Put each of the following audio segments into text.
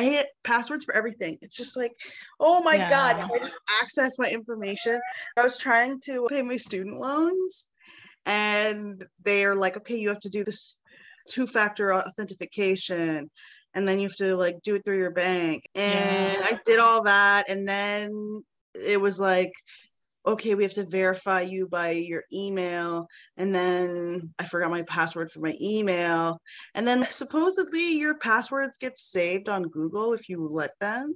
I hate passwords for everything. It's just like, oh my Yeah. God, I just access my information. I was trying to pay my student loans and they're like, okay, you have to do this two factor authentication and then you have to like do it through your bank. And Yeah. I did all that. And then it was like, okay, we have to verify you by your email. And then I forgot my password for my email. And then supposedly your passwords get saved on Google if you let them.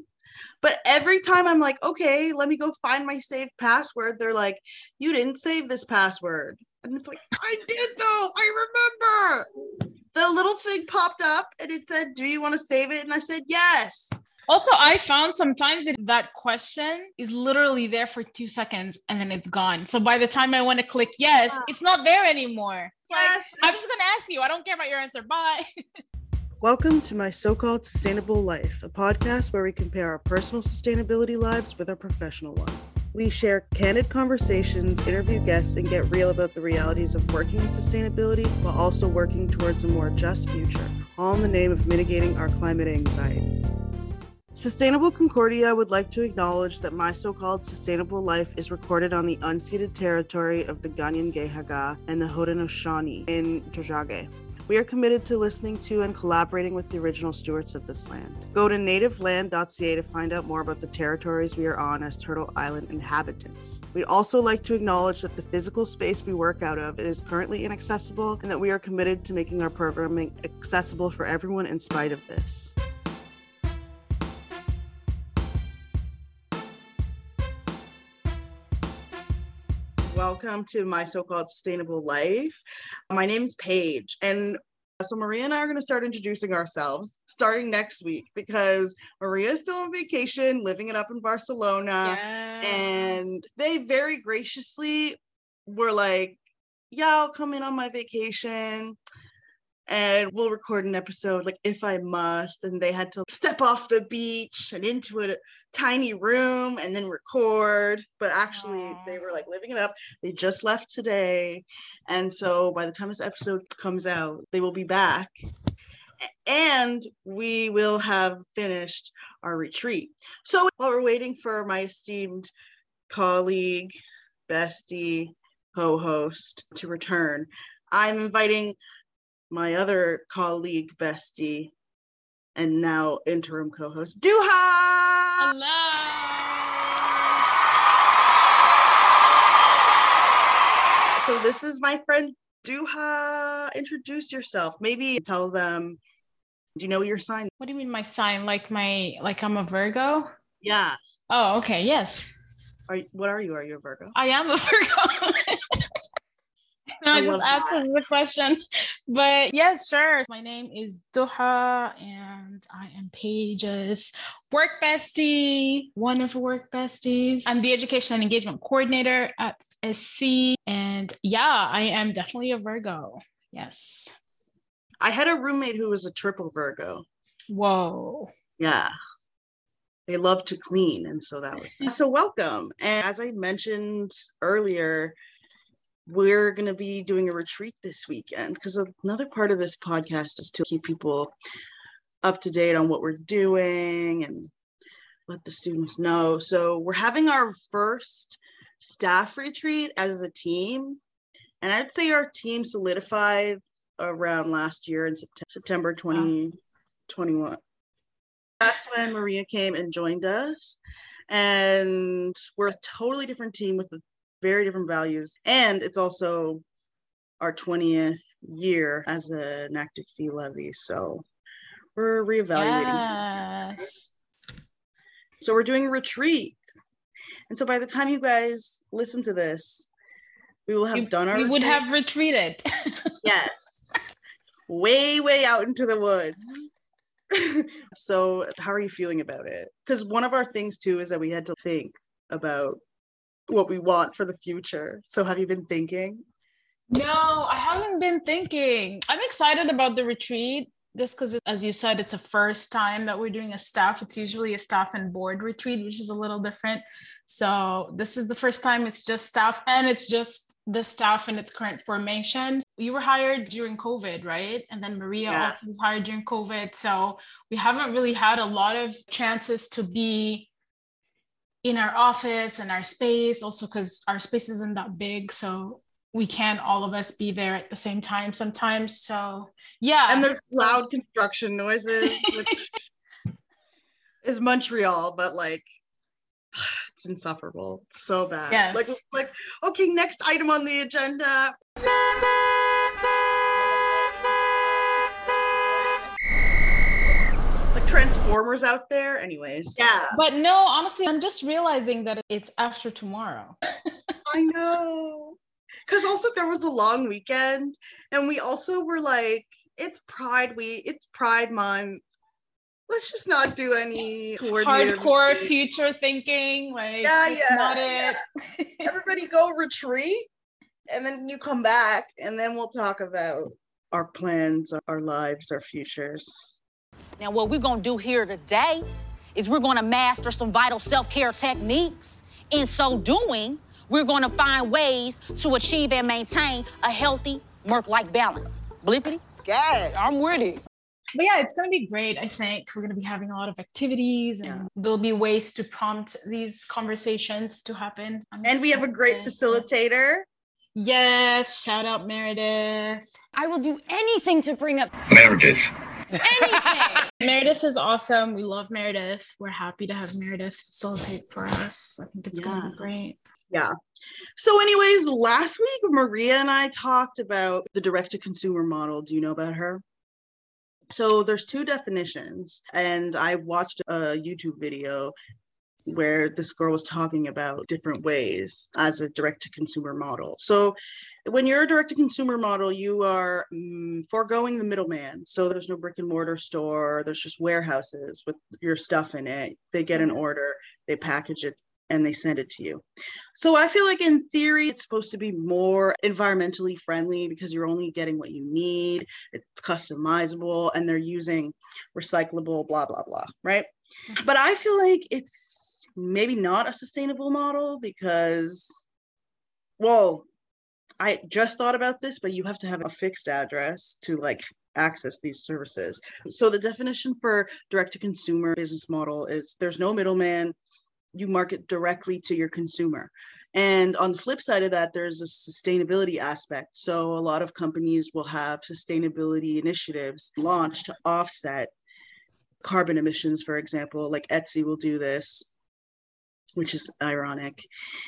But every time I'm like, okay, let me go find my saved password, they're like, you didn't save this password. And it's like, I did though, I remember. The little thing popped up and it said, Do you want to save it? And I said, Yes. Also, I found sometimes that that question is literally there for two seconds and then it's gone. So by the time I want to click yes, Yeah. it's not there anymore. Like, Yes. I'm just gonna ask you. I don't care about your answer. Bye. Welcome to My So Called Sustainable Life, a podcast where we compare our personal sustainability lives with our professional one. We share candid conversations, interview guests, and get real about the realities of working in sustainability while also working towards a more just future, all in the name of mitigating our climate anxiety. Sustainable Concordia would like to acknowledge that My So Called Sustainable Life is recorded on the unceded territory of the Kanien'kehá:ka and the Haudenosaunee in Tiohtià:ke. We are committed to listening to and collaborating with the original stewards of this land. Go to nativeland.ca to find out more about the territories we are on as Turtle Island inhabitants. We'd also like to acknowledge that the physical space we work out of is currently inaccessible and that we are committed to making our programming accessible for everyone in spite of this. Welcome to my so-called sustainable life. My name is Paige, and so Maria and I are going to start introducing ourselves starting next week because Maria is still on vacation, living it up in Barcelona, and they very graciously were like, "Yeah, I'll come in on my vacation." And we'll record an episode like if I must. And they had to step off the beach and into a tiny room and then record. But actually, they were like living it up. They just left today. And so by the time this episode comes out, they will be back. And we will have finished our retreat. So while we're waiting for my esteemed colleague, bestie, co host to return, I'm inviting my other colleague, bestie, and now interim co host, Duha! Hello. So this is my friend Duha. Introduce yourself. Maybe tell them. Do you know your sign? What do you mean my sign? Like my like I'm a Virgo? Yeah. Oh, okay. Yes. Are what are you? Are you a Virgo? I am a Virgo. I I just that. him the question. But yes, sure. My name is Duha and I am Paige's work bestie, one of work besties. I'm the education and engagement coordinator at SC. And yeah, I am definitely a Virgo. Yes. I had a roommate who was a triple Virgo. Whoa. Yeah. They love to clean. And so that was so welcome. And as I mentioned earlier, we're going to be doing a retreat this weekend because another part of this podcast is to keep people up to date on what we're doing and let the students know. So we're having our first staff retreat as a team. And I'd say our team solidified around last year in Sept- September 2021. That's when Maria came and joined us. And we're a totally different team with very different values. And it's also our 20th year as an active fee levy. So we're reevaluating. Yes. So we're doing a retreat. And so by the time you guys listen to this, we will have done our we would have retreated. yes. way, way out into the woods. so how are you feeling about it? Because one of our things too is that we had to think about what we want for the future. So have you been thinking? No, I haven't been thinking. I'm excited about the retreat just because, as you said, it's a first time that we're doing a staff. It's usually a staff and board retreat, which is a little different. So, this is the first time it's just staff and it's just the staff in its current formation. You were hired during COVID, right? And then Maria yeah. also was hired during COVID. So we haven't really had a lot of chances to be in our office and our space, also because our space isn't that big. So we can't all of us be there at the same time sometimes. So yeah. And there's loud construction noises, which is Montreal, but like it's insufferable. It's so bad. Yes. Like like okay, next item on the agenda. It's like Transformers out there. Anyways. Yeah. But no, honestly, I'm just realizing that it's after tomorrow. I know. Cause also there was a long weekend and we also were like, it's Pride Week, it's Pride Month let's just not do any hardcore future thinking. Like, yeah, yeah, not yeah. it. Everybody go retreat, and then you come back, and then we'll talk about our plans, our lives, our futures. Now, what we're gonna do here today is we're gonna master some vital self-care techniques. In so doing, we're gonna find ways to achieve and maintain a healthy work-life balance. Blippity? Sky. I'm with it but yeah, it's going to be great. I think we're going to be having a lot of activities and yeah. there'll be ways to prompt these conversations to happen. I'm and we have a great facilitator. Yes, shout out Meredith. I will do anything to bring up Meredith. Anything. Meredith is awesome. We love Meredith. We're happy to have Meredith facilitate for us. I think it's yeah. going to be great. Yeah. So, anyways, last week Maria and I talked about the direct to consumer model. Do you know about her? So there's two definitions, and I watched a YouTube video where this girl was talking about different ways as a direct to consumer model. So when you're a direct to consumer model, you are mm, foregoing the middleman. So there's no brick and mortar store, there's just warehouses with your stuff in it. They get an order, they package it and they send it to you. So I feel like in theory, it's supposed to be more environmentally friendly because you're only getting what you need. It's customizable and they're using recyclable, blah, blah, blah, right? Mm-hmm. But I feel like it's maybe not a sustainable model because, well, I just thought about this, but you have to have a fixed address to like access these services. So the definition for direct to consumer business model is there's no middleman, you market directly to your consumer. And on the flip side of that, there's a sustainability aspect. So a lot of companies will have sustainability initiatives launched to offset carbon emissions, for example, like Etsy will do this, which is ironic,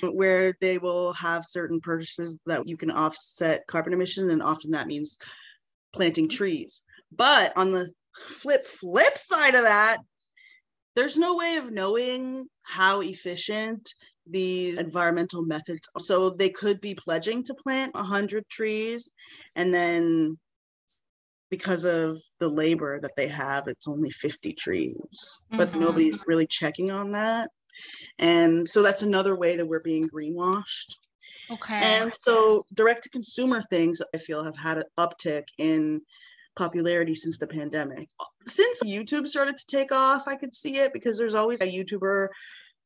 where they will have certain purchases that you can offset carbon emission, and often that means planting trees. But on the flip flip side of that, there's no way of knowing how efficient these environmental methods so they could be pledging to plant 100 trees and then because of the labor that they have it's only 50 trees mm-hmm. but nobody's really checking on that and so that's another way that we're being greenwashed okay and so direct to consumer things i feel have had an uptick in popularity since the pandemic. Since YouTube started to take off, I could see it because there's always a YouTuber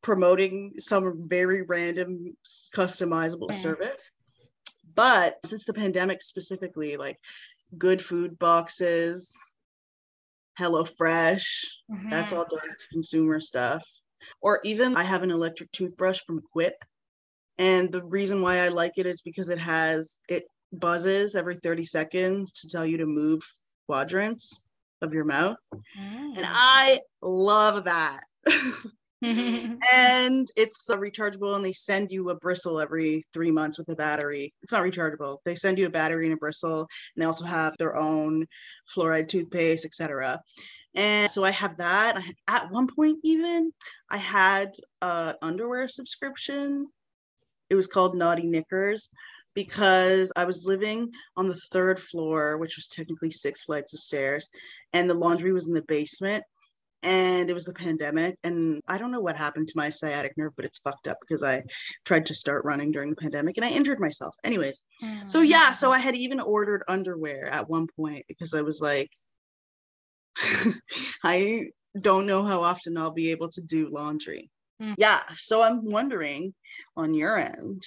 promoting some very random customizable service. But since the pandemic specifically, like good food boxes, Hello Fresh, mm-hmm. that's all direct to consumer stuff. Or even I have an electric toothbrush from Quip. And the reason why I like it is because it has it buzzes every 30 seconds to tell you to move quadrants of your mouth. Mm. And I love that. and it's uh, rechargeable and they send you a bristle every three months with a battery. It's not rechargeable. They send you a battery and a bristle and they also have their own fluoride toothpaste etc and so i have that. At one point even i had an underwear subscription. It was called naughty knickers because I was living on the third floor, which was technically six flights of stairs, and the laundry was in the basement. And it was the pandemic. And I don't know what happened to my sciatic nerve, but it's fucked up because I tried to start running during the pandemic and I injured myself. Anyways, mm. so yeah, so I had even ordered underwear at one point because I was like, I don't know how often I'll be able to do laundry. Mm. Yeah. So I'm wondering on your end,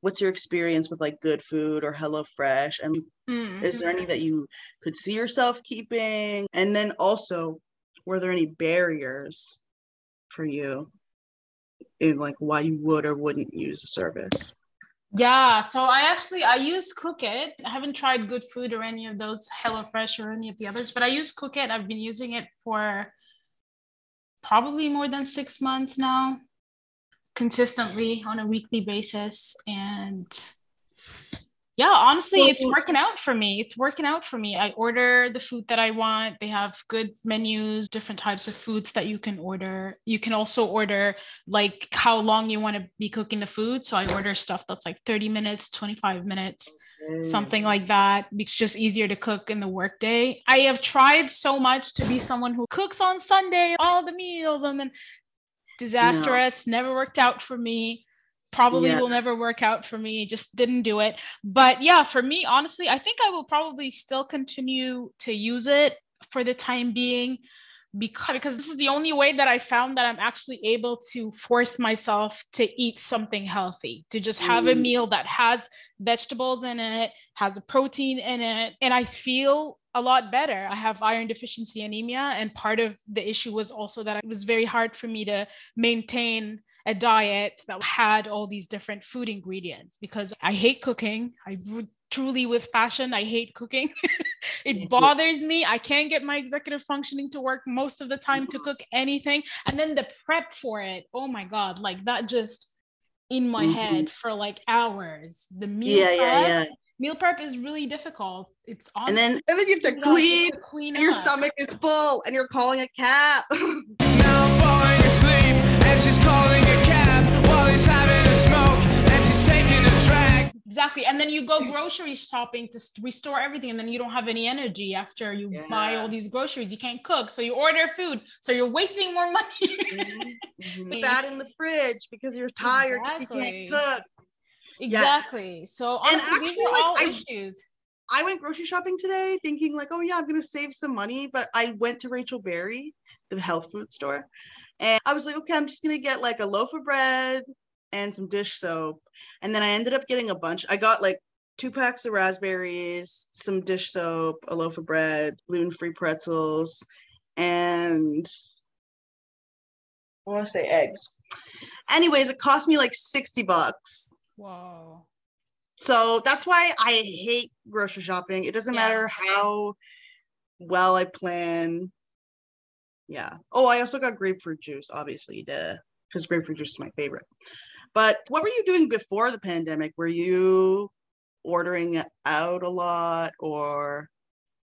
what's your experience with like good food or Hello Fresh? And Mm. is there any that you could see yourself keeping? And then also, were there any barriers for you in like why you would or wouldn't use the service? Yeah, so I actually I use Cook It. I haven't tried Good Food or any of those HelloFresh or any of the others, but I use Cook It. I've been using it for probably more than six months now, consistently on a weekly basis. And yeah, honestly, it's working out for me. It's working out for me. I order the food that I want. They have good menus, different types of foods that you can order. You can also order like how long you want to be cooking the food. So I order stuff that's like 30 minutes, 25 minutes, something mm. like that. It's just easier to cook in the workday. I have tried so much to be someone who cooks on Sunday, all the meals, and then disastrous, never worked out for me. Probably Yeah. will never work out for me. Just didn't do it. But yeah, for me, honestly, I think I will probably still continue to use it for the time being because, because this is the only way that I found that I'm actually able to force myself to eat something healthy, to just have a Mm. meal that has vegetables in it, has a protein in it, and I feel a lot better. I have iron deficiency anemia, and part of the issue was also that it was very hard for me to maintain a diet that had all these different food ingredients because I hate cooking. I truly, with passion, I hate cooking. it bothers me. I can't get my executive functioning to work most of the time to cook anything. And then the prep for it, oh my God, like that just in my Mhm. head for like hours. The meal Yeah, prep, yeah, yeah. meal prep is really difficult. It's on And then and then you have to clean clean and your stomach is full and you're calling a cab. Exactly. And then you go grocery shopping to restore everything, and then you don't have any energy after you buy all these groceries. You can't cook. So you order food. So you're wasting more money. Mhm, mhm. Bad in the fridge because you're tired because you Exactly. can't cook. exactly. So And honestly, these actually, are like, all I- issues. I went grocery shopping today thinking like, oh yeah, I'm gonna save some money, but I went to Rachelle-Béry, the health food store, and I was like, okay, I'm just gonna get like a loaf of bread and some dish soap, and then I ended up getting a bunch. I got like two packs of raspberries, some dish soap, a loaf of bread, gluten-free pretzels, and I want to say eggs. Anyways, it cost me like 60 bucks. Whoa. So that's why I hate grocery shopping. It doesn't Yeah. matter how well I plan. Yeah. Oh, I also got grapefruit juice, obviously, duh, because grapefruit juice is my favorite. But what were you doing before the pandemic? Were you ordering out a lot, or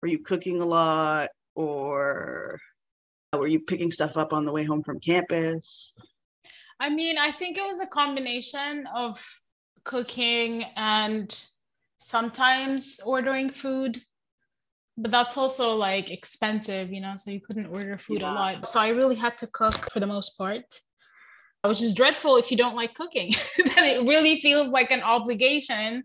were you cooking a lot, or were you picking stuff up on the way home from campus? I mean, I think it was a combination of cooking and sometimes ordering food. But that's also like expensive, you know, so you couldn't order food Yeah. a lot. So I really had to cook for the most part, which is dreadful if you don't like cooking. then it really feels like an obligation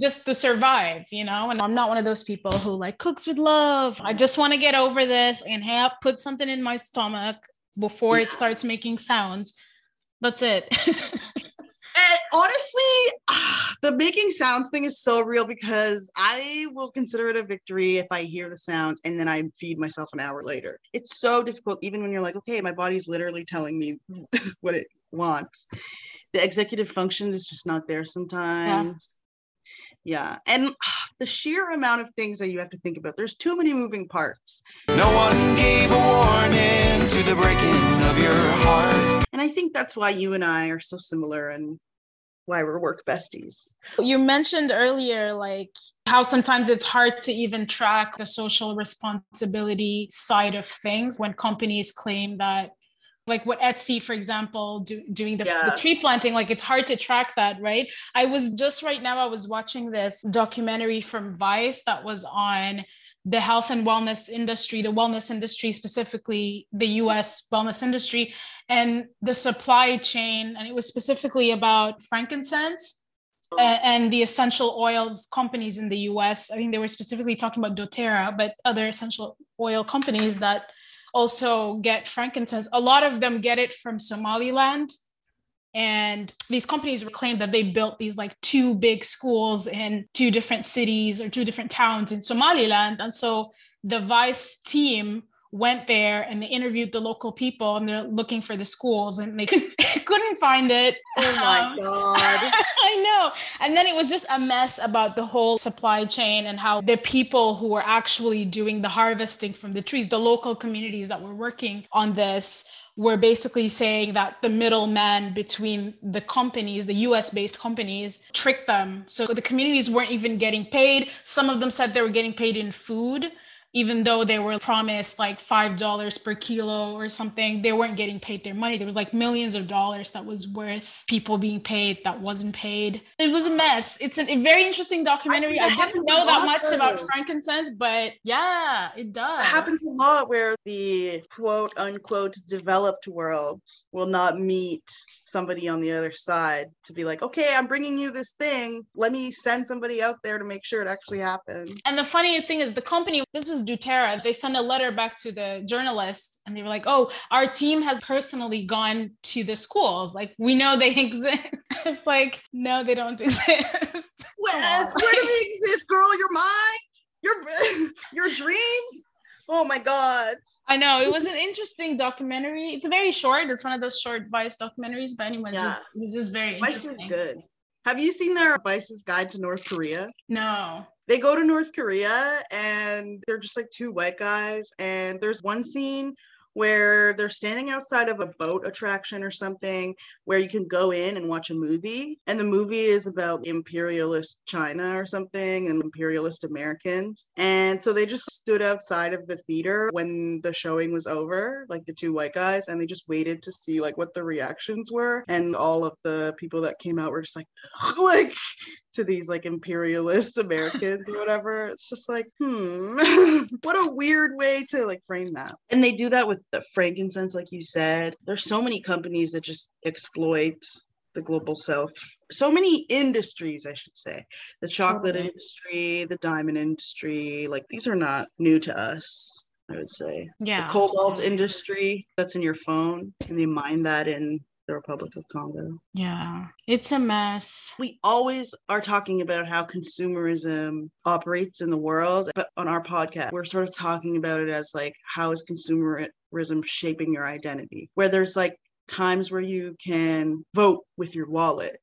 just to survive, you know. And I'm not one of those people who like cooks with love. I just want to get over this and have put something in my stomach before it starts making sounds. That's it. And honestly, ah, the making sounds thing is so real because I will consider it a victory if I hear the sounds and then I feed myself an hour later. It's so difficult, even when you're like, okay, my body's literally telling me what it wants. The executive function is just not there sometimes. Yeah. Yeah, and ah, the sheer amount of things that you have to think about, there's too many moving parts. No one gave a warning to the breaking of your heart. And I think that's why you and I are so similar and why we're work besties. you mentioned earlier like how sometimes it's hard to even track the social responsibility side of things when companies claim that like what Etsy, for example, do, doing the, the tree planting, like it's hard to track that, right? I was just right now, I was watching this documentary from Vice that was on the health and wellness industry, the wellness industry, specifically the US wellness industry, and the supply chain. And it was specifically about frankincense oh. a- and the essential oils companies in the US. I think they were specifically talking about doTERRA, but other essential oil companies that also get frankincense. A lot of them get it from Somaliland. and these companies claimed that they built these like two big schools in two different cities or two different towns in Somaliland. And so the Vice team went there and they interviewed the local people and they're looking for the schools and they couldn't find it. Oh my Um, god. I know. And then it was just a mess about the whole supply chain and how the people who were actually doing the harvesting from the trees, the local communities that were working on this, were basically saying that the middleman between the companies, the US based companies, tricked them. So the communities weren't even getting paid. Some of them said they were getting paid in food even though they were promised like five dollars per kilo or something, they weren't getting paid their money. There was like millions of dollars that was worth people being paid that wasn't paid. It was a mess. It's an, a very interesting documentary. that I, didn't know that much about frankincense, but yeah, it does. It happens a lot where the quote unquote developed world will not meet somebody on the other side to be like, okay, I'm bringing you this thing. Let me send somebody out there to make sure it actually happens. And the funny thing is, the company, this was doTERRA, they sent a letter back to the journalist and they were like, oh, our team has personally gone to the schools. Like, we know they exist. it's like, no, they don't exist. Where, where do they exist, girl? Your mind? Your your dreams? Oh my god. I know it was an interesting documentary. It's very short. It's one of those short Vice documentaries, but anyways, Yeah. it was just very Vice is good. Have you seen their Vice's Guide to North Korea? No. they go to North Korea and they're just like two white guys. And there's one scene where they're standing outside of a boat attraction or something where you can go in and watch a movie. And the movie is about imperialist China or something and imperialist Americans. And so they just stood outside of the theater when the showing was over, like the two white guys, and they just waited to see like what the reactions were. And all of the people that came out were just like, like to these like imperialist Americans or whatever. It's just like, hmm, what a weird way to like frame that. And they do that with the frankincense, like you said. There's so many companies that just exploit the global south. So many industries, I should say. The chocolate Totally. industry, the diamond industry, like these are not new to us, I would say. Yeah. The cobalt industry that's in your phone, and they mine that in the Republic of Congo Yeah. It's a mess. we always are talking about how consumerism operates in the world but on our podcast we're sort of talking about it as like how is consumerism shaping your identity where there's like times where you can vote with your wallet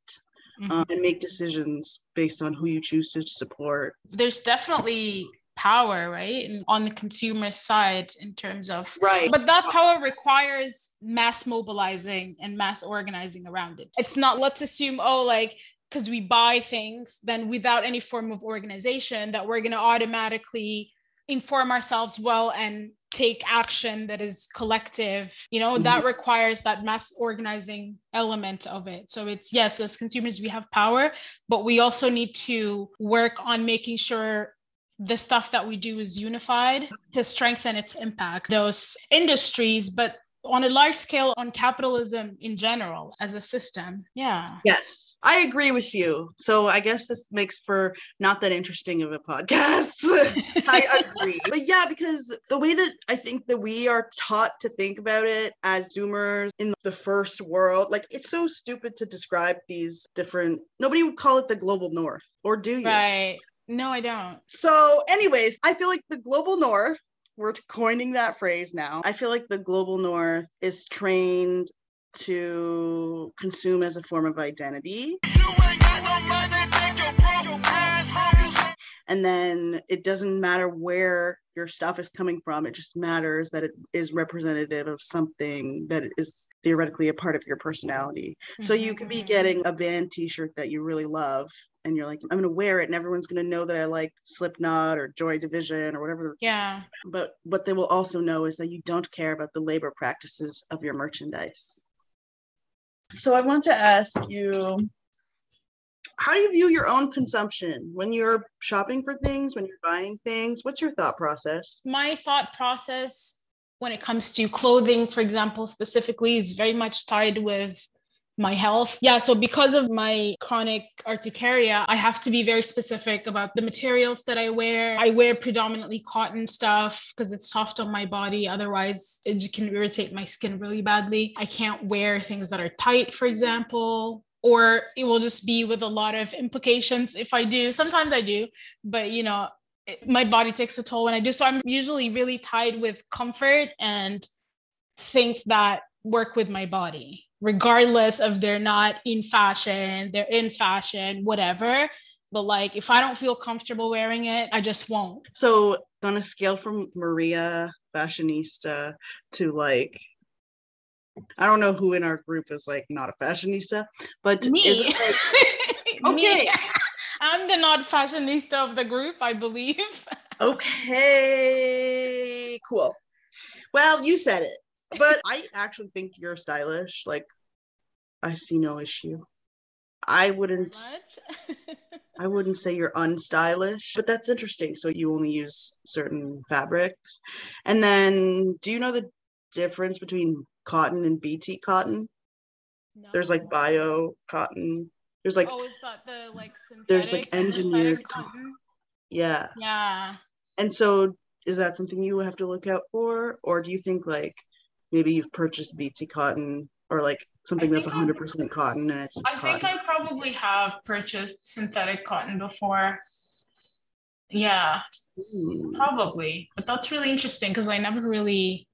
Mhm. um, and make decisions based on who you choose to support There's definitely power, right? And on the consumer side in terms of right but that power requires mass mobilizing and mass organizing around it. It's not let's assume, oh, like because we buy things, then without any form of organization, that we're going to automatically inform ourselves well and take action that is collective. You know, that mm-hmm. requires that mass organizing element of it. So it's yes, as consumers, we have power, but we also need to work on making sure the stuff that we do is unified to strengthen its impact those industries but on a large scale on capitalism in general as a system. Yeah. Yes. I agree with you. So i guess this makes for not that interesting of a podcast. I agree. But yeah, because the way that I think that we are taught to think about it as Zoomers in the first world, like it's so stupid to describe these different, nobody would call it the global north, or do you? right no i don't So, anyways, I feel like the global north, we're coining that phrase now. I feel like the global north is trained to consume as a form of identity. and then it doesn't matter where your stuff is coming from it just matters that it is representative of something that is theoretically a part of your personality so you could be Mhm. getting a band t-shirt that you really love and you're like i'm to wear it and everyone's to know that i like slipknot or joy division or whatever. Yeah. But what they will also know is that you don't care about the labor practices of your merchandise. So i want to ask you how do you view your own consumption? When you're shopping for things when you're buying things what's your thought process? My thought process when it comes to clothing for example specifically is very much tied with my health. Yeah, so because of my chronic urticaria, I have to be very specific about the materials that I wear. I wear predominantly cotton stuff because it's soft on my body. Otherwise, it can irritate my skin really badly. I can't wear things that are tight, for example. Or it will just be with a lot of implications if I do. Sometimes I do, but you know, it, my body takes a toll when I do. So I'm usually really tied with comfort and things that work with my body regardless of they're not in fashion, they're in fashion, whatever. But like if I don't feel comfortable wearing it, I just won't. So on a scale from Maria fashionista to like I don't know who in our group is like not a fashionista, but Me. is it like, Me. Okay. I'm the not fashionista of the group, I believe. okay, cool. Well, you said it, but I actually think you're stylish. Like, I see no issue. I wouldn't. I wouldn't say you're unstylish, but that's interesting. So you only use certain fabrics. And then do you know the difference between cotton and BT cotton? There's like bio cotton. There's like oh, is that the like synthetic? there's, like, engineered co- cotton? yeah. Yeah. And so is that something you have to look out for or do you think like maybe you've purchased BT cotton or like something that's think I've- 100% cotton and it's I cotton? think I probably have purchased synthetic cotton before. Yeah, Hmm. probably. But that's really interesting because I never really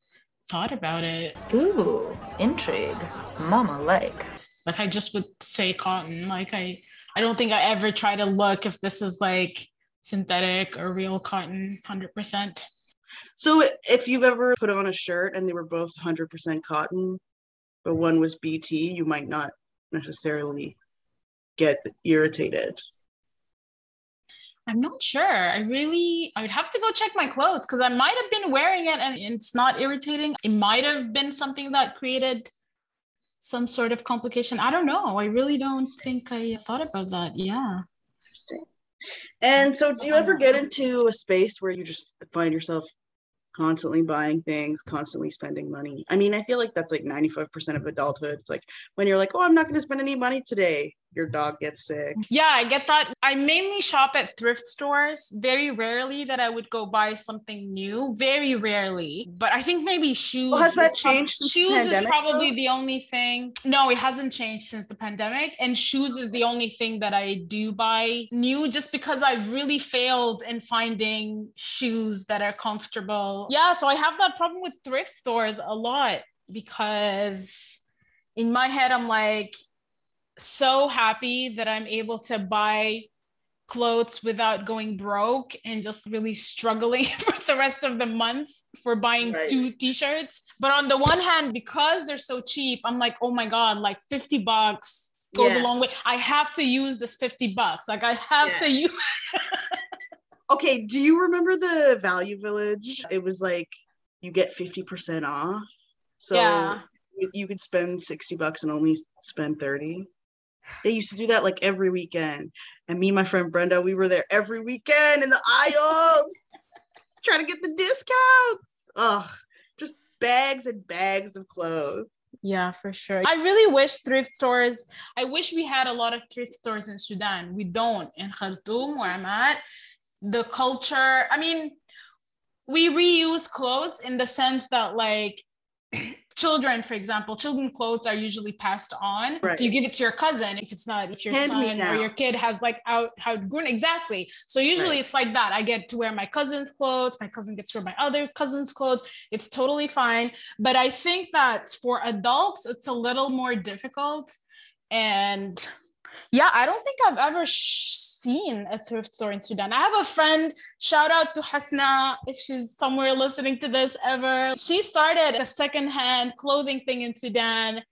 thought about it. Ooh, intrigue. Mama like. Like I just would say cotton. Like I I don't think I ever try to look if this is like synthetic or real cotton 100%. So if you've ever put on a shirt and they were both 100% cotton, but one was BT, you might not necessarily get irritated. I'm not sure. I really, I would have to go check my clothes because I might have been wearing it and it's not irritating. It might have been something that created some sort of complication. I don't know. I really don't think I thought about that. Yeah. And so do you ever get into a space where you just find yourself constantly buying things, constantly spending money? I mean, I feel like that's like 95% of adulthood. It's like when you're like, oh, I'm not going to spend any money today, your dog gets sick. Yeah, I get that. I mainly shop at thrift stores. Very rarely that I would go buy something new. Very rarely. But I think maybe shoes. Well, has that prob- changed since the Shoes is probably though? the only thing. No, it hasn't changed since the pandemic. And shoes is the only thing that I do buy new just because I really failed in finding shoes that are comfortable. Yeah, so I have that problem with thrift stores a lot because in my head, I'm like, so happy that I'm able to buy clothes without going broke and just really struggling for the rest of the month for buying Right. two t-shirts. But on the one hand, because they're so cheap, I'm like, oh my God, like 50 bucks goes Yes. a long way. I have to use this 50 bucks. Like I have to use Okay, do you remember the Value Village? It was like you get 50% off. So Yeah. you, you could spend 60 bucks and only spend 30. They used to do that like every weekend. And me and my friend Brenda, we were there every weekend in the aisles trying to get the discounts. Ugh, just bags and bags of clothes. Yeah, for sure. I really wish thrift stores, I wish we had a lot of thrift stores in Sudan. We don't in Khartoum, where I'm at. The culture, I mean, we reuse clothes in the sense that, like, children, for example, children clothes are usually passed on. Right. Do you give it to your cousin if it's not, if your Hand son or your kid has like out outgrown? Exactly. So usually Right. it's like that. I get to wear my cousin's clothes, my cousin gets to wear my other cousin's clothes. It's totally fine. But I think that for adults, it's a little more difficult. And yeah, I don't think I've ever sh- seen a thrift store in Sudan. I have a friend, shout out to Hasna, if she's somewhere listening to this ever. She started a secondhand clothing thing in Sudan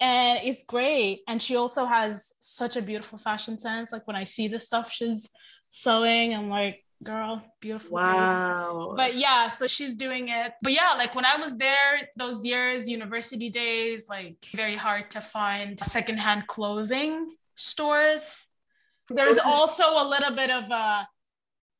and it's great. And she also has such a beautiful fashion sense. Like when I see the stuff she's sewing, I'm like, girl, beautiful. taste. Wow. But yeah, so she's doing it. But yeah, like when I was there, those years, university days, like very hard to find secondhand clothing stores. There's also a little bit of a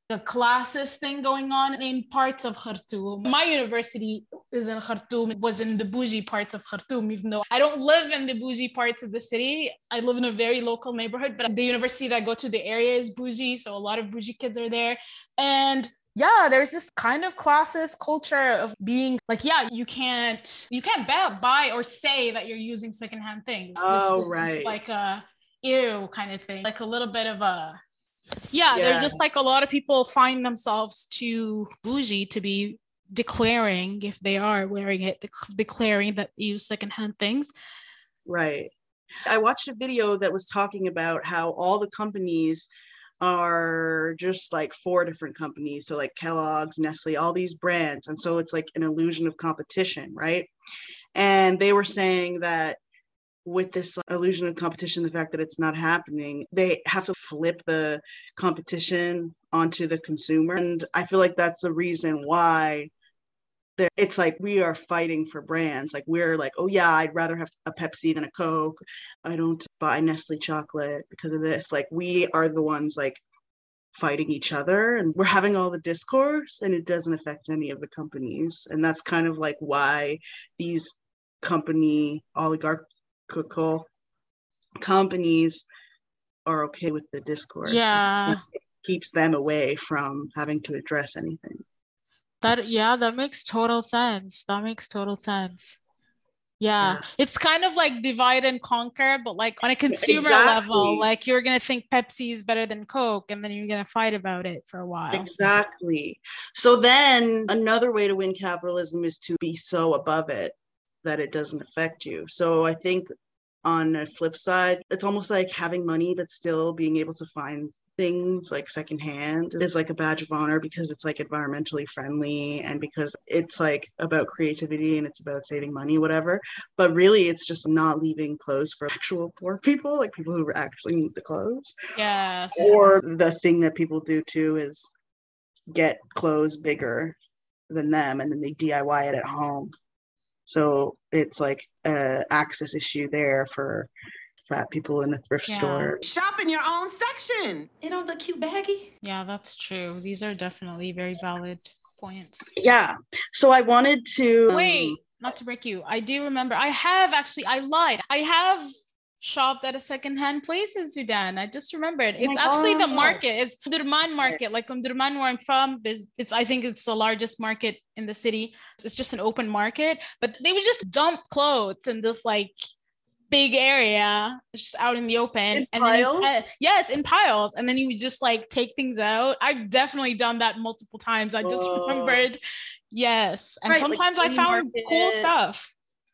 the classes thing going on in parts of Khartoum. My university is in Khartoum. It was in the bougie parts of Khartoum, even though I don't live in the bougie parts of the city. I live in a very local neighborhood, but the university that I go to, the area is bougie. So a lot of bougie kids are there. And yeah there's this kind of classes culture of being like yeah you can't you can't buy or say that you're using secondhand things Oh, this, this right. like a ew kind of thing like a little bit of a yeah, Yeah. they're just like a lot of people find themselves too bougie to be declaring if they are wearing it dec- declaring that use secondhand things Right. I watched a video that was talking about how all the companies are just like four different companies. So, like Kellogg's, Nestle, all these brands. And so it's like an illusion of competition, right? And they were saying that with this illusion of competition, the fact that it's not happening, they have to flip the competition onto the consumer. And I feel like that's the reason why it's like we are fighting for brands. Like we're like oh yeah i'd rather have a pepsi than a coke. I don't buy nestle chocolate because of this. Like we are the ones like fighting each other and we're having all the discourse and it doesn't affect any of the companies. And that's kind of like why these company oligarchical companies are okay with the discourse yeah it keeps them away from having to address anything That yeah, that makes total sense. That makes total sense. Yeah, Yeah. it's kind of like divide and conquer, but like on a consumer level, like you're gonna think Pepsi is better than Coke, and then you're gonna fight about it for a while. Exactly. So then another way to win capitalism is to be so above it that it doesn't affect you. So I think on the flip side, it's almost like having money but still being able to find things like secondhand is like a badge of honor because it's like environmentally friendly and because it's like about creativity and it's about saving money whatever but really it's just not leaving clothes for actual poor people like people who actually need the clothes Yes. or the thing that people do too is get clothes bigger than them and then they DIY it at home. So it's like a access issue there for fat people in a thrift Yeah. store. Shop in your own section. It don't look cute baggy. Yeah, that's true. These are definitely very valid points. Yeah. So I wanted to um, Wait, not to break you. I do remember. I have actually. I lied. I have shopped at a secondhand place in Sudan. I just remembered. Oh It's actually the market. It's Durman market. Like um, Durman, where I'm from, there's. It's. I think it's the largest market in the city. It's just an open market, but they would just dump clothes in this like big area just out in the open In and then you piles? yes in piles and then you would just like take things out i've definitely done that multiple times i just Whoa. remembered yes and Right, like sometimes i flea found cool stuff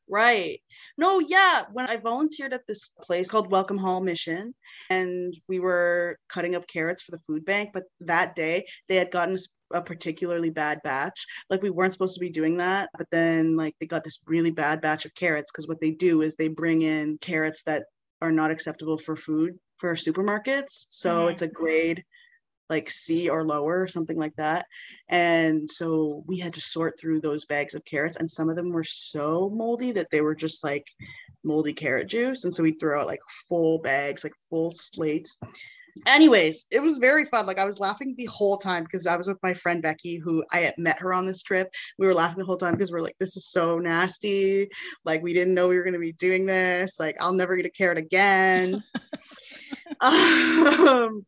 Right. No, yeah. When I volunteered at this place called Welcome Hall Mission, and we were cutting up carrots for the food bank, but that day they had gotten a particularly bad batch. Like we weren't supposed to be doing that, but then like they got this really bad batch of carrots because what they do is they bring in carrots that are not acceptable for food for supermarkets. So Mhm. it's a grade like C or lower something like that. And so we had to sort through those bags of carrots, and some of them were so moldy that they were just like moldy carrot juice. And so we threw out like full bags, like full slates. Anyways, it was very fun. Like I was laughing the whole time because I was with my friend Becky, who I had met her on this trip. We were laughing the whole time because we're like, this is so nasty. Like we didn't know we were gonna be doing this. Like I'll never eat a carrot again. um,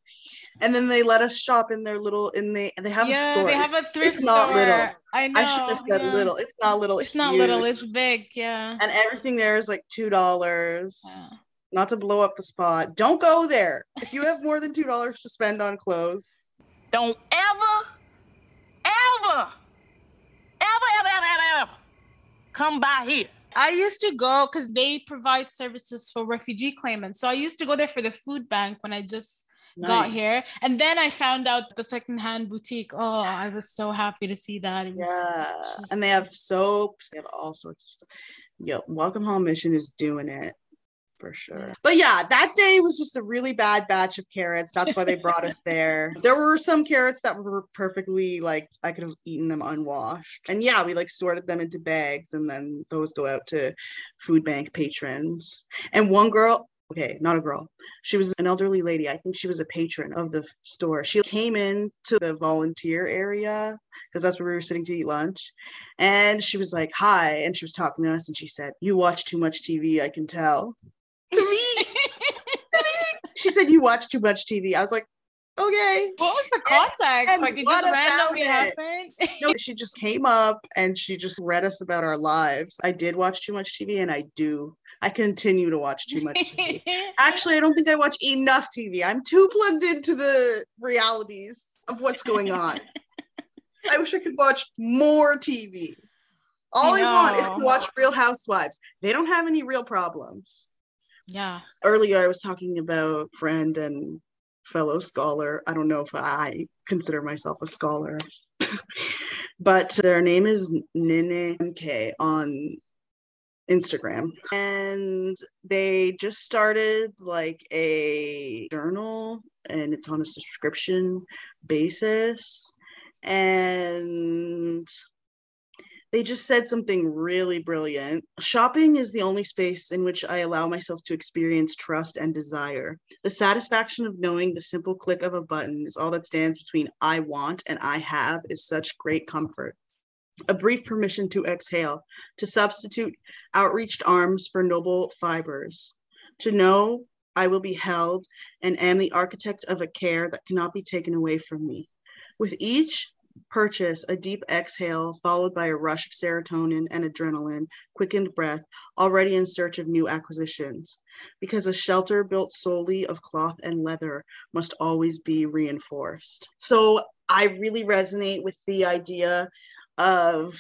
and then they let us shop in their little in the they have a yeah store. they have a thrift It's not store. little. i know I should have said yeah. little. It's not little. it's not little it's big yeah and everything there is like two dollars. Yeah. Not to blow up the spot. Don't go there. If you have more than two dollars to spend on clothes, Don't ever, ever, ever, ever, ever, ever, ever come by here. I used to go because they provide services for refugee claimants. So I used to go there for the food bank when I just got here. And then I found out the secondhand boutique. Oh, I was so happy to see that. Was Yeah, just- and they have soaps. They have all sorts of stuff. Yo, Welcome Home Mission is doing it for sure. But yeah, that day was just a really bad batch of carrots. That's why they brought us there. There were some carrots that were perfectly like I could have eaten them unwashed. And yeah, we like sorted them into bags and then those go out to food bank patrons. And one girl okay, not a girl. She was an elderly lady. I think she was a patron of the store. She came in to the volunteer area because that's where we were sitting to eat lunch. And she was like, Hi. And she was talking to us and she said, You watch too much TV, I can tell. To me, to me. She said, You watch too much TV. I was like, Okay. What was the context? and like it what just randomly it? happened. No, she just came up and she just read us about our lives. I did watch too much TV and I do. I continue to watch too much TV. Actually, I don't think I watch enough TV. I'm too plugged into the realities of what's going on. I wish I could watch more TV. All I, want is to watch Real Housewives. They don't have any real problems. yeah. Earlier, I was talking about friend and fellow scholar. I don't know if I consider myself a scholar, but their name is Nene MK on Instagram. And they just started like a journal and it's on a subscription basis. And they just said something really brilliant. Shopping is the only space in which I allow myself to experience trust and desire. The satisfaction of knowing the simple click of a button is all that stands between I want and I have is such great comfort. A brief permission to exhale, to substitute outreached arms for noble fibers, to know I will be held and am the architect of a care that cannot be taken away from me. With each purchase, a deep exhale followed by a rush of serotonin and adrenaline, quickened breath, already in search of new acquisitions. Because a shelter built solely of cloth and leather must always be reinforced. So I really resonate with the idea of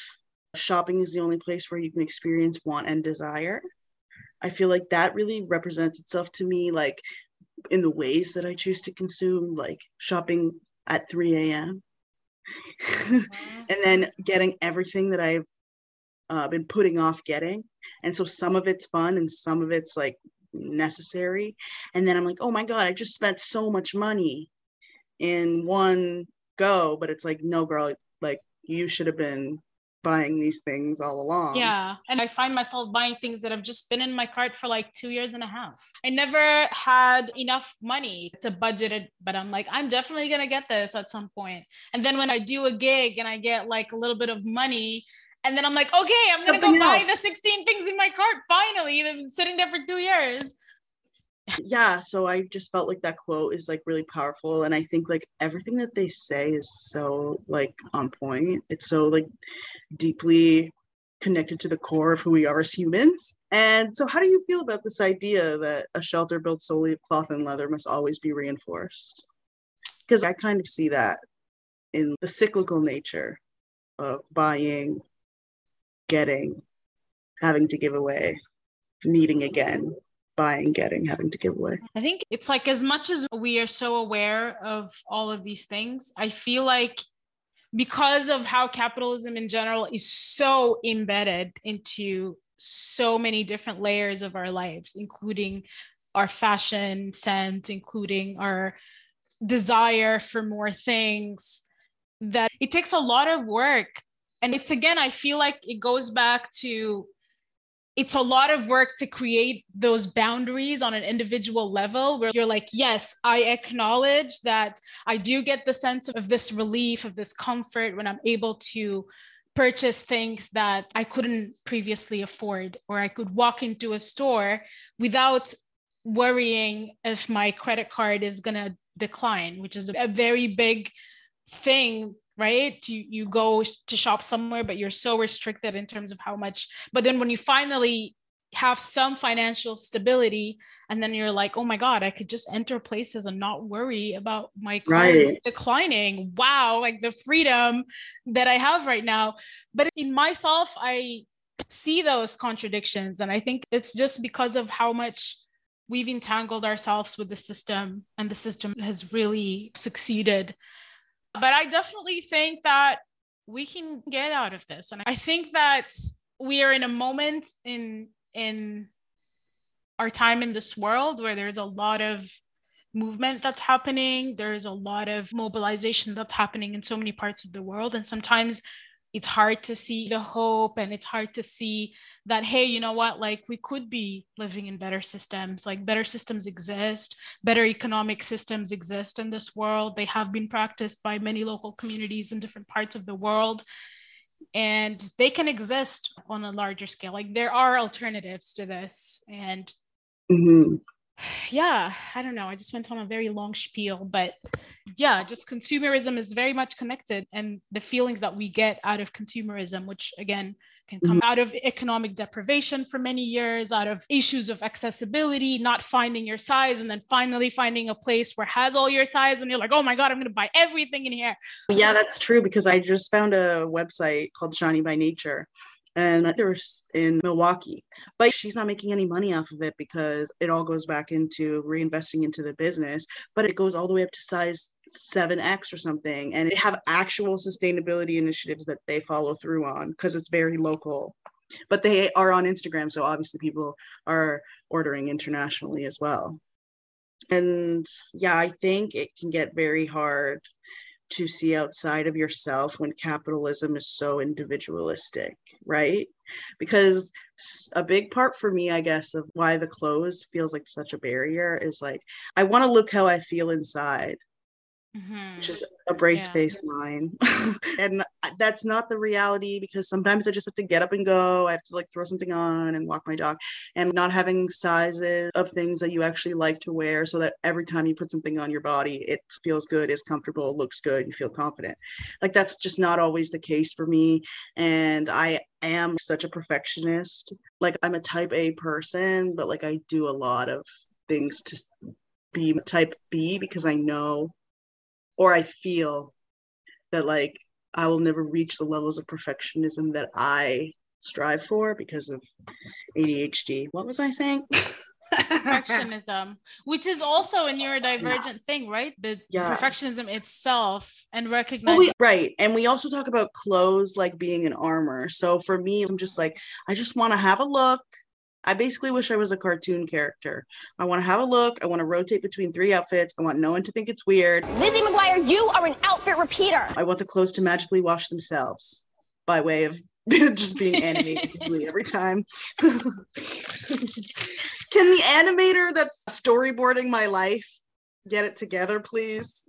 shopping is the only place where you can experience want and desire. I feel like that really represents itself to me, like in the ways that I choose to consume, like shopping at 3 a.m. and then getting everything that I've uh, been putting off getting. And so some of it's fun and some of it's like necessary. And then I'm like, oh my God, I just spent so much money in one go. But it's like, no, girl, you should have been buying these things all along. Yeah. And I find myself buying things that have just been in my cart for like two years and a half. I never had enough money to budget it, but I'm like, I'm definitely going to get this at some point. And then when I do a gig and I get like a little bit of money, and then I'm like, okay, I'm going to go Something buy the 16 things in my cart. Finally, they've been sitting there for two years. Yeah so i just felt like that quote is like really powerful and i think like everything that they say is so like on point. It's so like deeply connected to the core of who we are as humans and so how do you feel about this idea that a shelter built solely of cloth and leather must always be reinforced? Because i kind of see that in the cyclical nature of buying getting having to give away needing again buying getting having to give away I think it's like as much as we are so aware of all of these things, I feel like because of how capitalism in general is so embedded into so many different layers of our lives, including our fashion sense, including our desire for more things, that it takes a lot of work. And it's again, I feel like it goes back to it's a lot of work to create those boundaries on an individual level where you're like, yes, I acknowledge that I do get the sense of this relief, of this comfort when I'm able to purchase things that I couldn't previously afford, or I could walk into a store without worrying if my credit card is going to decline, which is a very big thing right? You you go to shop somewhere but you're so restricted in terms of how much but then when you finally have some financial stability and then you're like oh my god i could just enter places and not worry about my Right. declining. Wow like the freedom that i have right now. But in myself i see those contradictions and i think it's just because of how much we've entangled ourselves with the system and the system has really succeeded but I definitely think that we can get out of this. And I think that we are in a moment in in our time in this world where there's a lot of movement that's happening. There's a lot of mobilization that's happening in so many parts of the world. And sometimes it's hard to see the hope and it's hard to see that hey you know what? Like we could be living in better systems. Like better systems exist. Better economic systems exist in this world. They have been practiced by many local communities in different parts of the world. And they can exist on a larger scale. Like there are alternatives to this. And Mhm. Yeah, I don't know. I just went on a very long spiel, but yeah, just consumerism is very much connected, and the feelings that we get out of consumerism, which again can come mm-hmm. out of economic deprivation for many years, out of issues of accessibility, not finding your size, and then finally finding a place where it has all your size, and you're like, oh my god, I'm gonna buy everything in here. Yeah, that's true because I just found a website called Shiny by Nature and there's in Milwaukee, but she's not making any money off of it because it all goes back into reinvesting into the business, but it goes all the way up to size 7x or something and they have actual sustainability initiatives that they follow through on because it's very local. But they are on Instagram, so obviously people are ordering internationally as well. And yeah, I think it can get very hard to see outside of yourself when capitalism is so individualistic, right? Because a big part for me, I guess, of why the clothes feels like such a barrier is like, I want to look how I feel inside, Mhm. which is a brace Yeah. line, and that's not the reality because sometimes I just have to get up and go. I have to like throw something on and walk my dog and not having sizes of things that you actually like to wear so that every time you put something on your body, it feels good, is comfortable, looks good, you feel confident. Like that's just not always the case for me. And I am such a perfectionist. Like I'm a type A person, but like I do a lot of things to be type B because I know or I feel that like I will never reach the levels of perfectionism that I strive for because of ADHD. What was I saying? perfectionism, which is also a neurodivergent thing, right? The Yeah. perfectionism itself and Well, recognizing we, right. And we also talk about clothes like being an armor. So for me, I'm just like, I just want to have a look. I basically wish I was a cartoon character. I want to have a look. I want to rotate between three outfits. I want no one to think it's weird. Lizzie McGuire, you are an outfit repeater. I want the clothes to magically wash themselves by way of just being animated every time. Can the animator that's storyboarding my life get it together, please?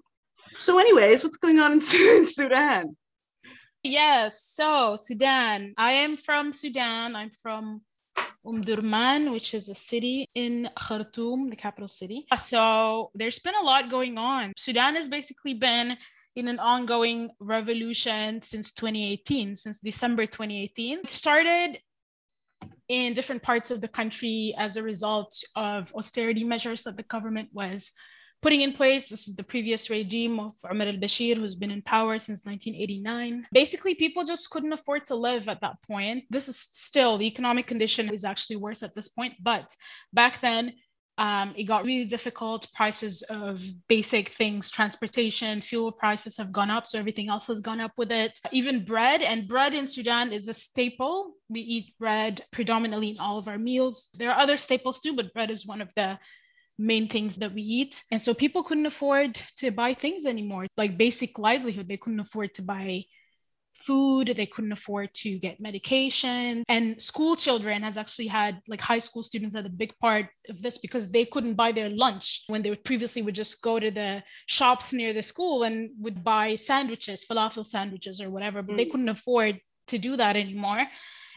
So, anyways, what's going on in in Sudan? Yes. So Sudan. I am from Sudan. I'm from Omdurman, which is a city in Khartoum, the capital city. So there's been a lot going on. Sudan has basically been in an ongoing revolution since 2018, since December 2018. It started in different parts of the country as a result of austerity measures that the government was putting in place. This is the previous regime of Omar al Bashir, who's been in power since 1989. Basically, people just couldn't afford to live at that point. This is still the economic condition is actually worse at this point, but back then, um, it got really difficult. Prices of basic things, transportation, fuel prices have gone up. So everything else has gone up with it. Even bread, and bread in Sudan is a staple. We eat bread predominantly in all of our meals. There are other staples too, but bread is one of the main things that we eat. And so people couldn't afford to buy things anymore, like basic livelihood. They couldn't afford to buy food, they couldn't afford to get medication. And school children has actually had like high school students had a big part of this because they couldn't buy their lunch when they would previously would just go to the shops near the school and would buy sandwiches, falafel sandwiches or whatever, but they Mm. couldn't afford to do that anymore.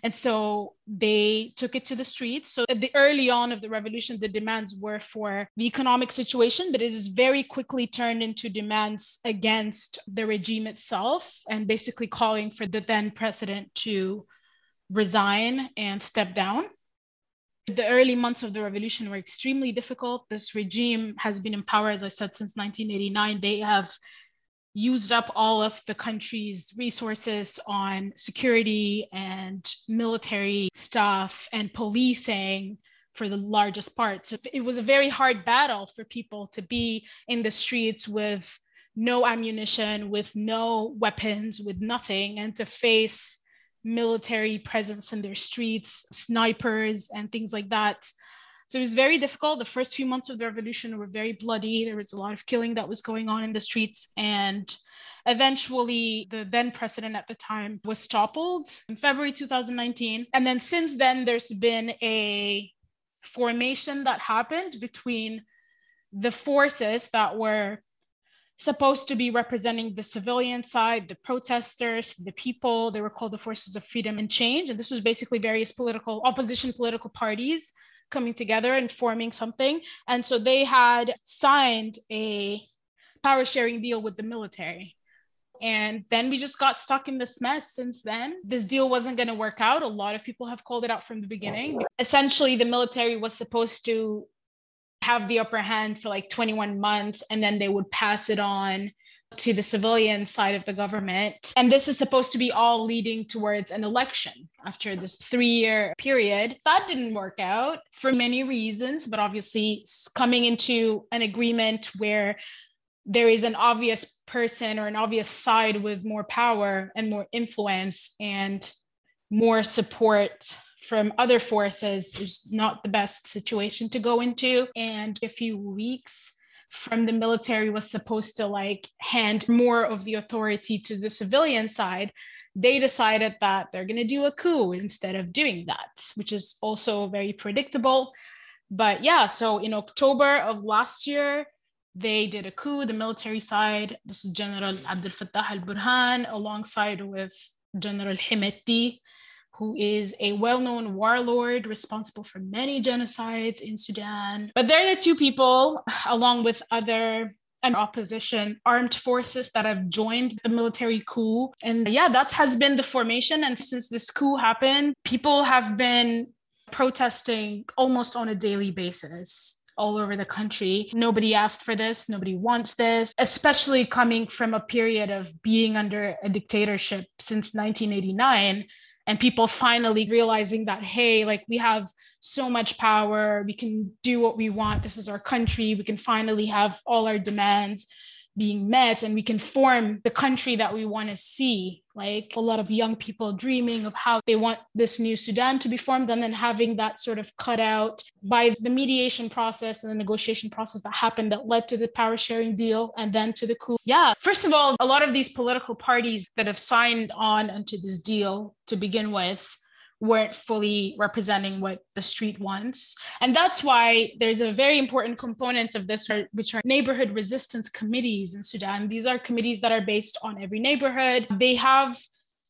And so they took it to the streets. So at the early on of the revolution, the demands were for the economic situation, but it is very quickly turned into demands against the regime itself and basically calling for the then president to resign and step down. The early months of the revolution were extremely difficult. This regime has been in power, as I said, since 1989. They have used up all of the country's resources on security and military stuff and policing for the largest part. So it was a very hard battle for people to be in the streets with no ammunition, with no weapons, with nothing, and to face military presence in their streets, snipers, and things like that. So it was very difficult. The first few months of the revolution were very bloody. There was a lot of killing that was going on in the streets. And Eventually, the then president at the time was toppled in February 2019. And then since then, there's been a formation that happened between the forces that were supposed to be representing the civilian side, the protesters, the people. They were called the Forces of Freedom and Change. And this was basically various political, opposition political parties coming together and forming something. And so they had signed a power sharing deal with the military. And then we just got stuck in this mess since then. This deal wasn't going to work out. A lot of people have called it out from the beginning. Essentially, the military was supposed to have the upper hand for like 21 months and then they would pass it on to the civilian side of the government. And this is supposed to be all leading towards an election after this three year period. That didn't work out for many reasons, but obviously coming into an agreement where there is an obvious person or an obvious side with more power and more influence and more support from other forces is not the best situation to go into. And a few weeks from the military was supposed to like hand more of the authority to the civilian side they decided that they're going to do a coup instead of doing that which is also very predictable. But yeah so in october of last year they did a coup the military side this is general abdel fattah al-burhan alongside with general hemeti who is a well known warlord responsible for many genocides in Sudan. But they're the two people, along with other and opposition armed forces that have joined the military coup. And yeah, that has been the formation. And since this coup happened, people have been protesting almost on a daily basis all over the country. Nobody asked for this, nobody wants this, especially coming from a period of being under a dictatorship since 1989 and people finally realizing that hey like we have so much power. We can do what we want. This is our country. We can finally have all our demands being met and we can form the country that we want to see like a lot of young people dreaming of how they want this new sudan to be formed and then having that sort of cut out by the mediation process and the negotiation process that happened that led to the power sharing deal and then to the coup. Yeah. First of all a lot of these political parties that have signed on onto this deal to begin with weren't fully representing what the street wants. And that's why there's a very important component of this, which are neighborhood resistance committees in Sudan. These are committees that are based on every neighborhood. They have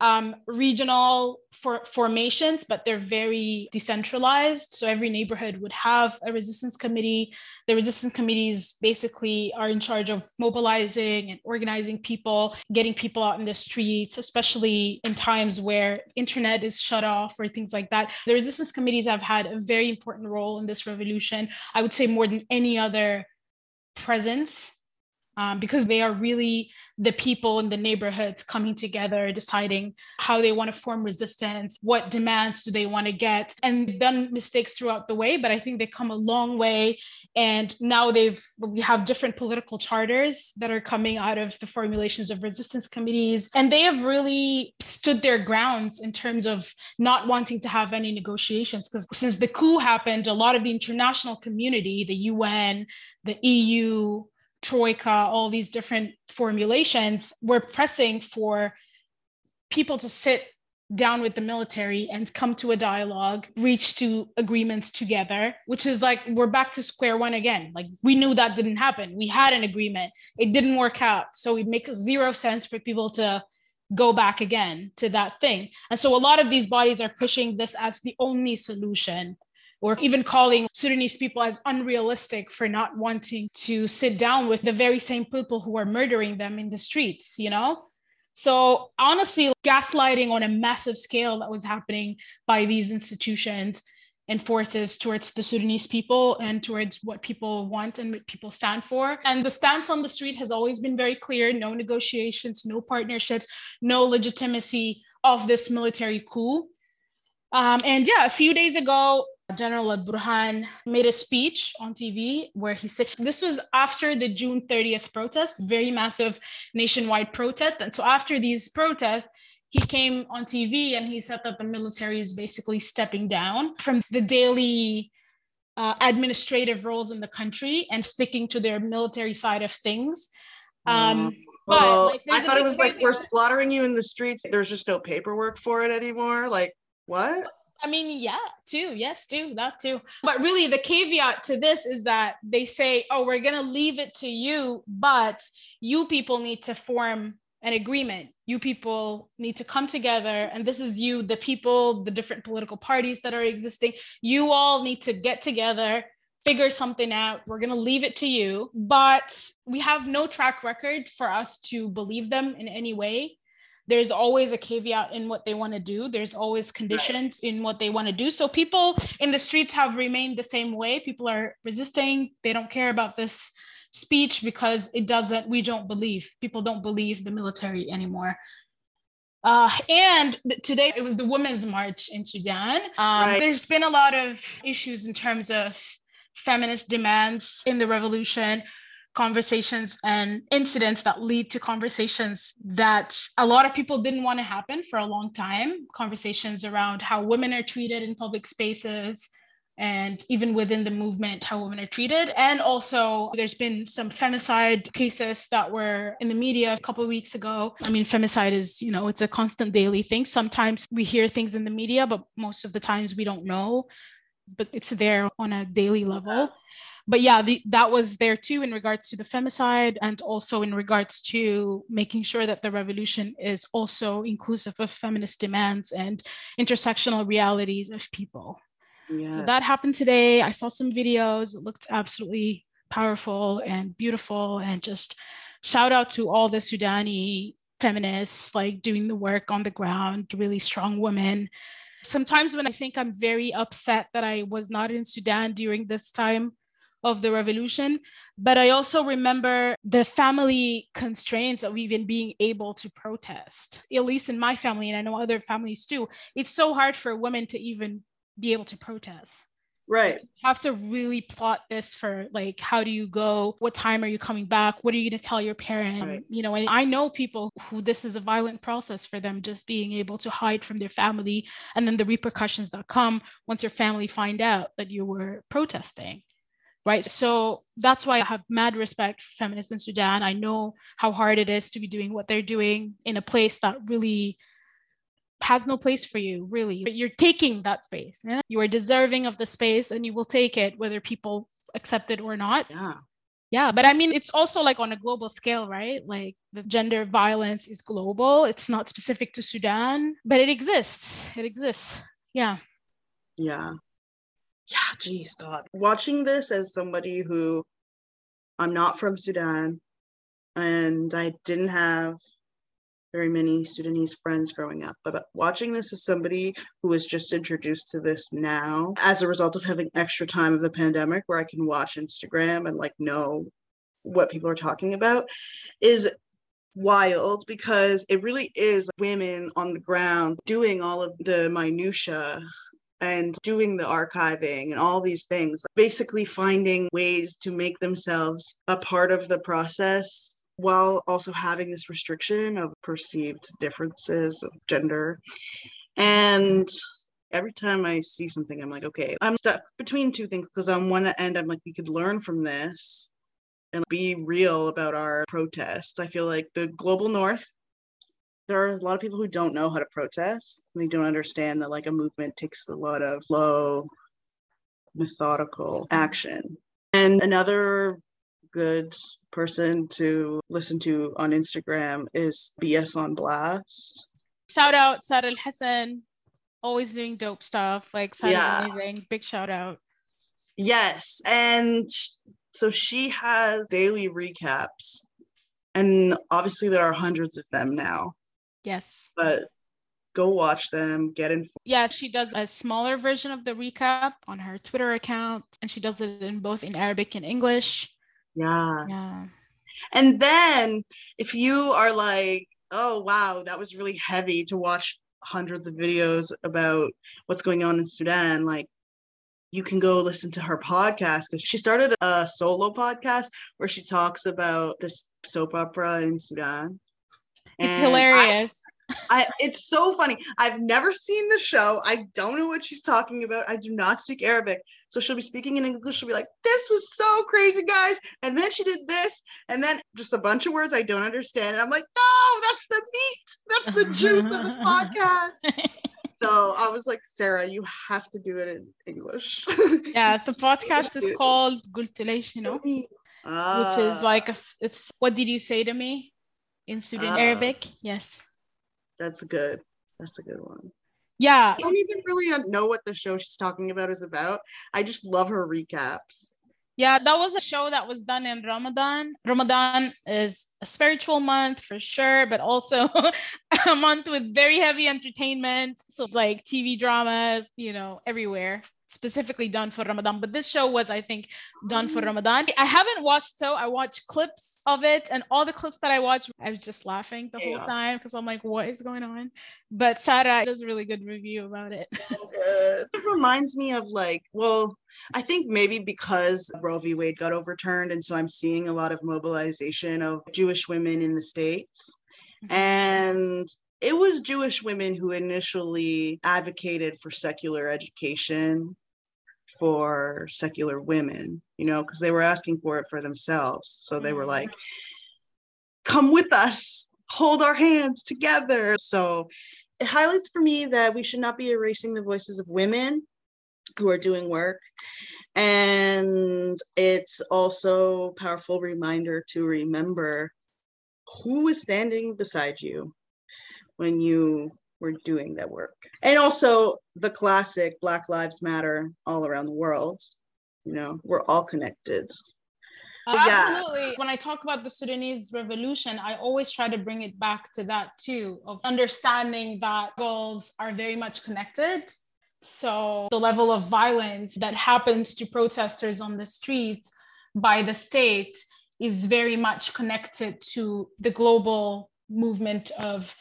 um, regional for formations, but they're very decentralized. So every neighborhood would have a resistance committee. The resistance committees basically are in charge of mobilizing and organizing people, getting people out in the streets, especially in times where internet is shut off or things like that. The resistance committees have had a very important role in this revolution. I would say more than any other presence um, because they are really the people in the neighborhoods coming together, deciding how they want to form resistance, what demands do they want to get, and done mistakes throughout the way. But I think they come a long way, and now they've we have different political charters that are coming out of the formulations of resistance committees, and they have really stood their grounds in terms of not wanting to have any negotiations because since the coup happened, a lot of the international community, the UN, the EU, troika, all these different formulations, we're pressing for people to sit down with the military and come to a dialogue, reach to agreements together, which is like we're back to square one again. Like we knew that didn't happen. We had an agreement, it didn't work out. So it makes zero sense for people to go back again to that thing. And so a lot of these bodies are pushing this as the only solution or even calling Sudanese people as unrealistic for not wanting to sit down with the very same people who are murdering them in the streets, you know? So, honestly, gaslighting on a massive scale that was happening by these institutions and forces towards the Sudanese people and towards what people want and what people stand for. And the stance on the street has always been very clear no negotiations, no partnerships, no legitimacy of this military coup. Um, and yeah, a few days ago, General Burhan made a speech on TV where he said this was after the June 30th protest, very massive nationwide protest. And so after these protests, he came on TV and he said that the military is basically stepping down from the daily uh, administrative roles in the country and sticking to their military side of things. Um, But, Oh, like, I thought it was like we're slaughtering you in the streets. There's just no paperwork for it anymore. Like what? I mean, yeah, too. Yes, too. That too. But really, the caveat to this is that they say, oh, we're going to leave it to you, but you people need to form an agreement. You people need to come together. And this is you, the people, the different political parties that are existing. You all need to get together, figure something out. We're going to leave it to you. But we have no track record for us to believe them in any way there's always a caveat in what they want to do. There's always conditions in what they want to do. So people in the streets have remained the same way. People are resisting. They don't care about this speech because it doesn't we don't believe. People don't believe the military anymore. Uh, and today it was the women's march in Sudan. Um, Right. There's been a lot of issues in terms of feminist demands in the revolution, conversations and incidents that lead to conversations that a lot of people didn't want to happen for a long time. Conversations around how women are treated in public spaces, and even within the movement, how women are treated. And also, there's been some femicide cases that were in the media a couple of weeks ago. I mean, femicide is, you know, it's a constant daily thing. Sometimes we hear things in the media, but most of the times we don't know, but it's there on a daily level. But yeah, the, that was there too in regards to the femicide and also in regards to making sure that the revolution is also inclusive of feminist demands and intersectional realities of people. Yeah. So that happened today. I saw some videos. It looked absolutely powerful and beautiful. And just shout out to all the Sudani feminists like doing the work on the ground, really strong women. Sometimes when I think I'm very upset that I was not in Sudan during this time of the revolution, but I also remember the family constraints of even being able to protest. At least in my family, and I know other families too, it's so hard for women to even be able to protest Right. You have to really plot this for like how do you go what time are you coming back what are you going to tell your parent Right. you know and i know people who this is a violent process for them just being able to hide from their family and then the repercussions that come once your family find out that you were protesting right? So that's why i have mad respect for feminists in sudan. I know how hard it is to be doing what they're doing in a place that really has no place for you really. But you're taking that space yeah? you are deserving of the space and you will take it whether people accept it or not. Yeah. yeah but i mean it's also like on a global scale right? Like the gender violence is global. It's not specific to sudan but it exists. It exists. Yeah. Yeah. Geez, God. Watching this as somebody who I'm not from Sudan and I didn't have very many Sudanese friends growing up, but watching this as somebody who was just introduced to this now as a result of having extra time of the pandemic where I can watch Instagram and like know what people are talking about is wild because it really is women on the ground doing all of the minutia and doing the archiving and all these things, basically finding ways to make themselves a part of the process while also having this restriction of perceived differences of gender. And every time I see something, I'm like, okay, I'm stuck between two things because on one end, I'm like, we could learn from this and be real about our protests. I feel like the global north there are a lot of people who don't know how to protest. and They don't understand that like a movement takes a lot of slow, methodical action. And another good person to listen to on Instagram is BS on Blast. shout out Sara Hassan always doing dope stuff like Sara's Yeah. amazing big shout out Yes. And so she has daily recaps. And obviously there are hundreds of them now, yes but go watch them, get informed. Yeah, she does a smaller version of the recap on her Twitter account, and she does it in both in Arabic and English. Yeah. Yeah. And then if you are like, oh, wow, that was really heavy to watch hundreds of videos about what's going on in Sudan, like, you can go listen to her podcast because she started a solo podcast where she talks about this soap opera in Sudan. It's And hilarious. I it's so funny. I've never seen the show. I don't know what she's talking about. I do not speak Arabic. So she'll be speaking in English. She'll be like, this was so crazy, guys. And then she did this, and then just a bunch of words I don't understand. And I'm like, no, that's the meat. That's the juice of the podcast. So I was like, Sara, you have to do it in English. yeah, the podcast is called Gultulash, you know, which is Ah, like a, it's what did you say to me in Sudan Ah. Arabic? Yes. that's good. That's a good one. Yeah. I don't even really know what the show she's talking about is about. I just love her recaps. Yeah, that was a show that was done in Ramadan. Ramadan is a spiritual month for sure, but also a month with very heavy entertainment. So, like TV dramas, you know, everywhere, specifically done for Ramadan. But this show was, I think, done for mm-hmm. Ramadan. I haven't watched so I watched clips of it, and all the clips that I watched, I was just laughing the whole time because I'm like, what is going on? But Sara does a really good review about it. So. It reminds me of like, well, I think maybe because Roe v. Wade got overturned, and so I'm seeing a lot of mobilization of Jewish women in the States. Mm-hmm. And it was Jewish women who initially advocated for secular education for secular women, you know, because they were asking for it for themselves. So they were like, mm-hmm. come with us, hold our hands together. So it highlights for me that we should not be erasing the voices of women who are doing work. And it's also a powerful reminder to remember who is standing beside you when you were doing that work. And also the classic Black Lives Matter all around the world. You know, we're all connected. But yeah. Absolutely. When I talk about the Sudanese revolution, I always try to bring it back to that too, of understanding that goals are very much connected. So the level of violence that happens to protesters on the streets by the state is very much connected to the global movement of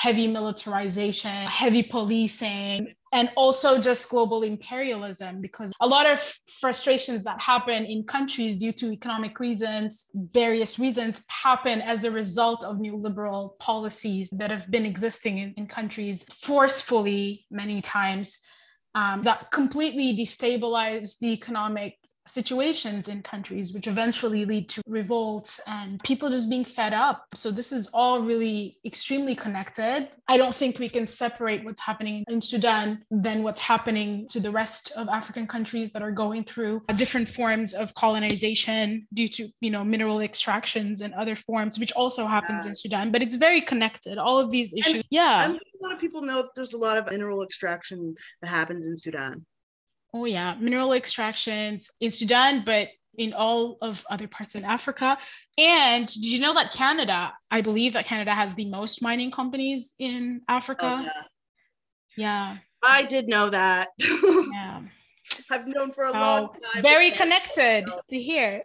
heavy militarization, heavy policing, and also just global imperialism because a lot of frustrations that happen in countries due to economic reasons, various reasons, happen as a result of neoliberal policies that have been existing in, in countries forcefully many times um, that completely destabilize the economic situations in countries, which eventually lead to revolts and people just being fed up. So, this is all really extremely connected. I don't think we can separate what's happening in Sudan than what's happening to the rest of African countries that are going through different forms of colonization due to, you know, mineral extractions and other forms, which also happens in Sudan. But it's very connected. All of these issues. Yeah. I mean, a lot of people know that there's a lot of mineral extraction that happens in Sudan. Oh, yeah, mineral extractions in Sudan, but in all of other parts in Africa. And did you know that Canada, I believe that Canada has the most mining companies in Africa? Oh, yeah. yeah, I did know that. yeah. I've known for a So, long time. very connected to here.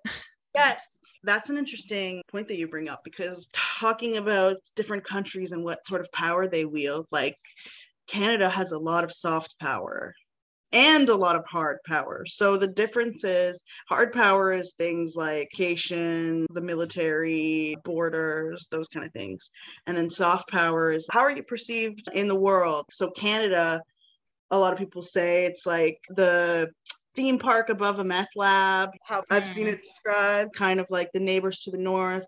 Yes. That's an interesting point that you bring up because talking about different countries and what sort of power they wield, like Canada has a lot of soft power and a lot of hard power. So the difference is hard power is things like education, the military, borders, those kind of things. And then soft power is how are you perceived in the world? So Canada, a lot of people say it's like the theme park above a meth lab. How I've seen it mm-hmm. described, kind of like the neighbors to the north.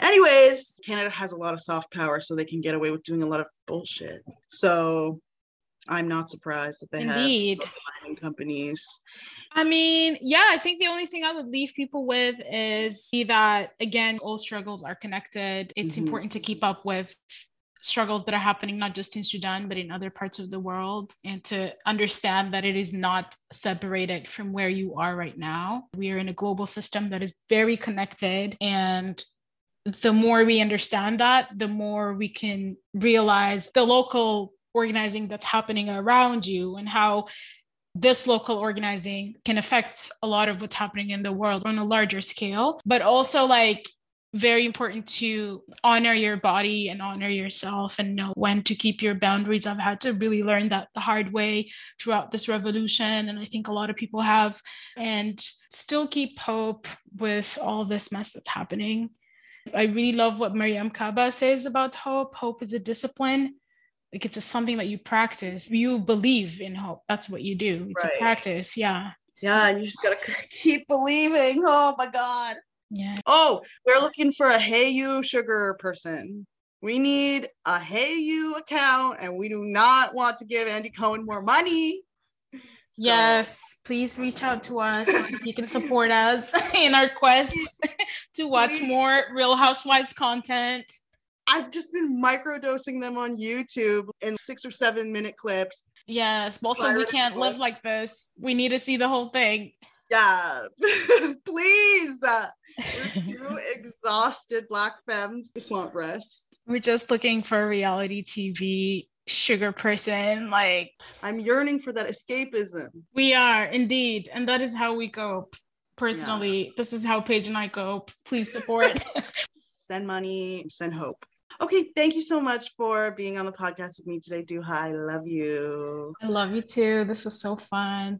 Anyways, Canada has a lot of soft power, so they can get away with doing a lot of bullshit. So I'm not surprised that they Indeed. have mining companies. I mean, yeah, I think the only thing I would leave people with is see that again, all struggles are connected. It's Mhm. important to keep up with struggles that are happening not just in Sudan, but in other parts of the world, and to understand that it is not separated from where you are right now. We are in a global system that is very connected. And the more we understand that, the more we can realize the local organizing that's happening around you and how this local organizing can affect a lot of what's happening in the world on a larger scale, but also like very important to honor your body and honor yourself and know when to keep your boundaries. I've had to really learn that the hard way throughout this revolution. And I think a lot of people have, and still keep hope with all this mess that's happening. I really love what Mariame Kaba says about hope. Hope is a discipline. Like it's a, something that you practice. You believe in hope. That's what you do. It's Right. a practice. Yeah. Yeah, and you just gotta keep believing. Oh my god. Yeah. Oh, we're looking for a Hayu Sugar person. We need a Hayu account, and we do not want to give Andy Cohen more money. So, Yes. Please reach out to us. you can support us in our quest to watch more Real Housewives content. I've just been microdosing them on YouTube in six or seven minute clips. Yes. Also, we can't live like this. We need to see the whole thing. Yeah, please. Uh, we're two exhausted black femmes. Just want rest. We're just looking for a reality TV sugar person. Like I'm yearning for that escapism. we are indeed. And that is how we cope. Personally, this is how Paige and I cope. Please support. Send money, send hope. Okay, thank you so much for being on the podcast with me today, Duha. I love you. I love you too. This was so fun.